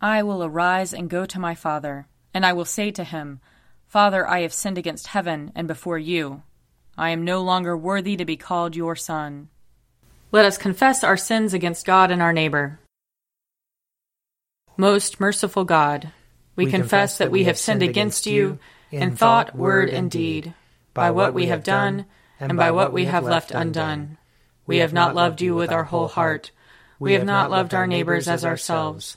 I will arise and go to my father, and I will say to him, Father, I have sinned against heaven and before you. I am no longer worthy to be called your son. Let us confess our sins against God and our neighbor. Most merciful God, we, we confess that we have sinned against you in thought, word, and deed, by what we have done and by what we have left undone. We have not loved you with our whole heart. We have not loved our neighbors as ourselves.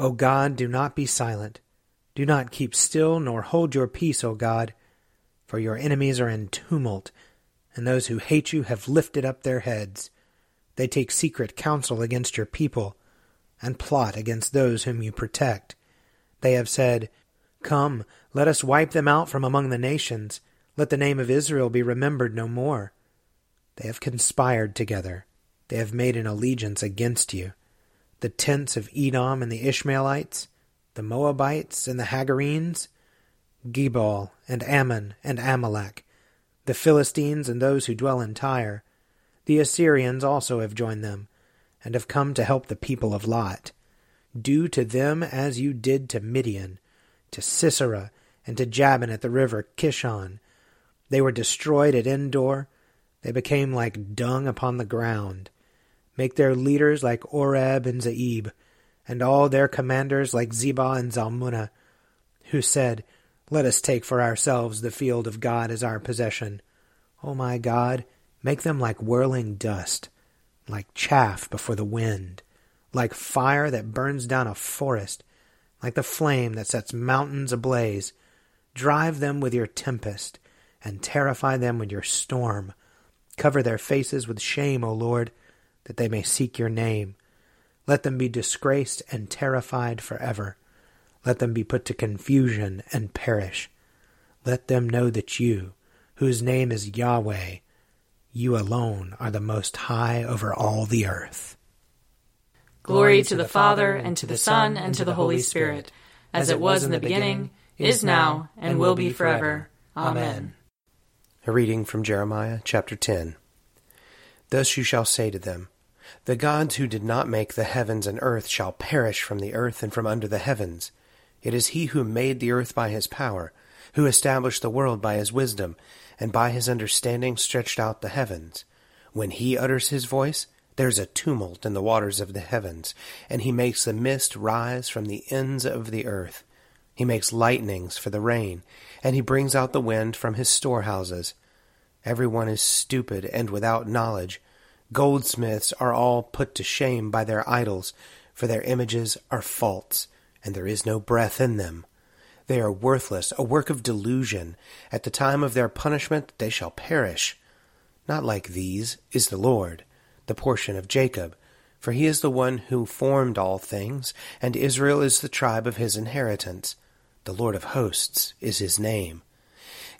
O God, do not be silent. Do not keep still, nor hold your peace, O God, for your enemies are in tumult, and those who hate you have lifted up their heads. They take secret counsel against your people and plot against those whom you protect. They have said, Come, let us wipe them out from among the nations. Let the name of Israel be remembered no more. They have conspired together. They have made an allegiance against you. The tents of Edom and the Ishmaelites, the Moabites and the Hagarenes, Gebal and Ammon and Amalek, the Philistines and those who dwell in Tyre, the Assyrians also have joined them, and have come to help the people of Lot. Do to them as you did to Midian, to Sisera, and to Jabin at the river Kishon. They were destroyed at Endor. They became like dung upon the ground. Make their leaders like Oreb and Zeeb, and all their commanders like Zebah and Zalmunna, who said, Let us take for ourselves the field of God as our possession. O my God, Make them like whirling dust, like chaff before the wind, like fire that burns down a forest, like the flame that sets mountains ablaze. Drive them with your tempest, and terrify them with your storm. Cover their faces with shame, O Lord, that they may seek your name. Let them be disgraced and terrified forever. Let them be put to confusion and perish. Let them know that you, whose name is Yahweh, you alone are the most high over all the earth. Glory to the Father, and to the Son, and to the Holy Spirit, as it was in the beginning, is now, and will be forever. Amen. A reading from Jeremiah chapter 10. Thus you shall say to them, The gods who did not make the heavens and earth shall perish from the earth and from under the heavens. It is he who made the earth by his power, who established the world by his wisdom, and by his understanding stretched out the heavens. When he utters his voice, there's a tumult in the waters of the heavens, and he makes the mist rise from the ends of the earth. He makes lightnings for the rain, and he brings out the wind from his storehouses. Every one is stupid and without knowledge. Goldsmiths are all put to shame by their idols, for their images are false, and there is no breath in them. They are worthless, a work of delusion. At the time of their punishment they shall perish. Not like these is the Lord, the portion of Jacob, for he is the one who formed all things, and Israel is the tribe of his inheritance. The Lord of hosts is his name.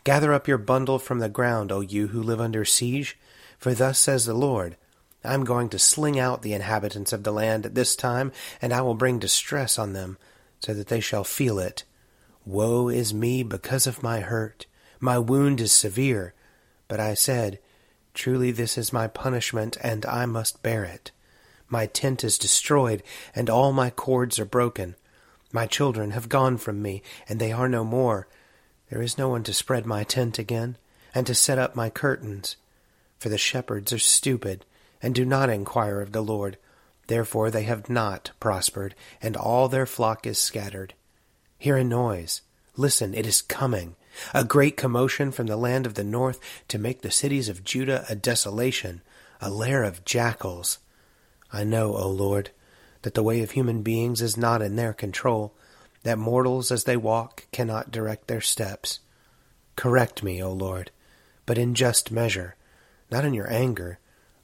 Gather up your bundle from the ground, O you who live under siege, for thus says the Lord, I am going to sling out the inhabitants of the land at this time, and I will bring distress on them so that they shall feel it. Woe is me because of my hurt. My wound is severe. But I said, Truly this is my punishment, and I must bear it. My tent is destroyed, and all my cords are broken. My children have gone from me, and they are no more. There is no one to spread my tent again, and to set up my curtains. For the shepherds are stupid, and do not inquire of the Lord. Therefore they have not prospered, and all their flock is scattered. Hear a noise. Listen, it is coming. A great commotion from the land of the north to make the cities of Judah a desolation, a lair of jackals. I know, O Lord, that the way of human beings is not in their control, that mortals as they walk cannot direct their steps. Correct me, O Lord, but in just measure, not in your anger,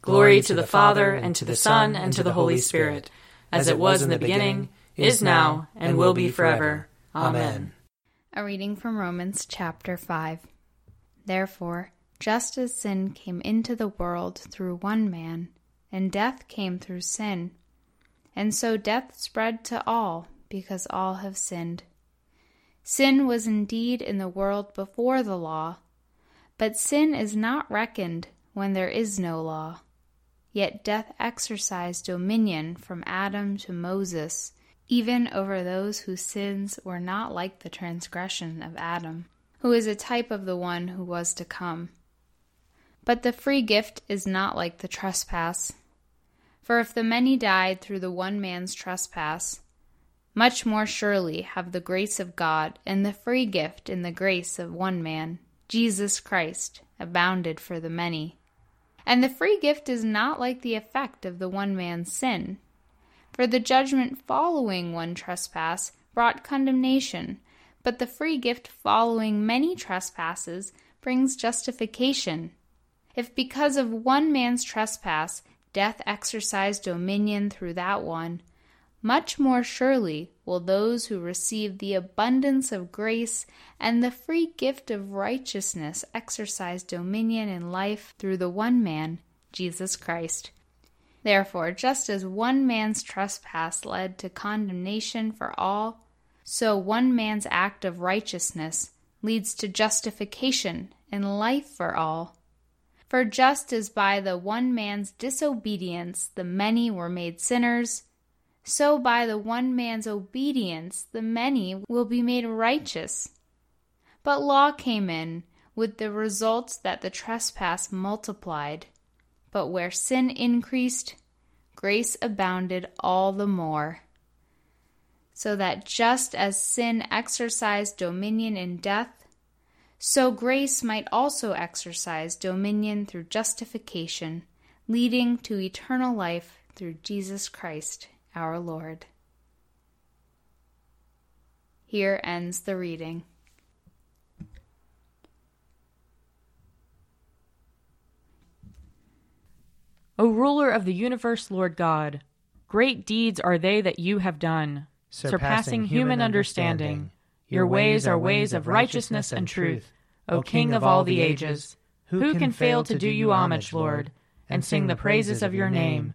Glory to the Father, and to the Son, and to the Holy Spirit, as it was in the beginning, is now, and will be forever. Amen. A reading from Romans chapter 5. Therefore, just as sin came into the world through one man, and death came through sin, and so death spread to all, because all have sinned. Sin was indeed in the world before the law, but sin is not reckoned when there is no law. Yet death exercised dominion from Adam to Moses, even over those whose sins were not like the transgression of Adam, who is a type of the one who was to come. But the free gift is not like the trespass. For if the many died through the one man's trespass, much more surely have the grace of God and the free gift in the grace of one man, Jesus Christ, abounded for the many. And the free gift is not like the effect of the one man's sin. For the judgment following one trespass brought condemnation, but the free gift following many trespasses brings justification. If because of one man's trespass death exercised dominion through that one, much more surely will those who receive the abundance of grace and the free gift of righteousness exercise dominion in life through the one man, Jesus Christ. Therefore, just as one man's trespass led to condemnation for all, so one man's act of righteousness leads to justification and life for all. For just as by the one man's disobedience the many were made sinners, so by the one man's obedience the many will be made righteous. But law came in, with the result that the trespass multiplied. But where sin increased, grace abounded all the more. So that just as sin exercised dominion in death, so grace might also exercise dominion through justification, leading to eternal life through Jesus Christ our Lord. Here ends the reading. O ruler of the universe, Lord God, great deeds are they that you have done, surpassing, surpassing human understanding. understanding. Your ways are ways of righteousness and truth. O King of all the ages. Who can fail to do you homage, Lord, and sing the praises of your name?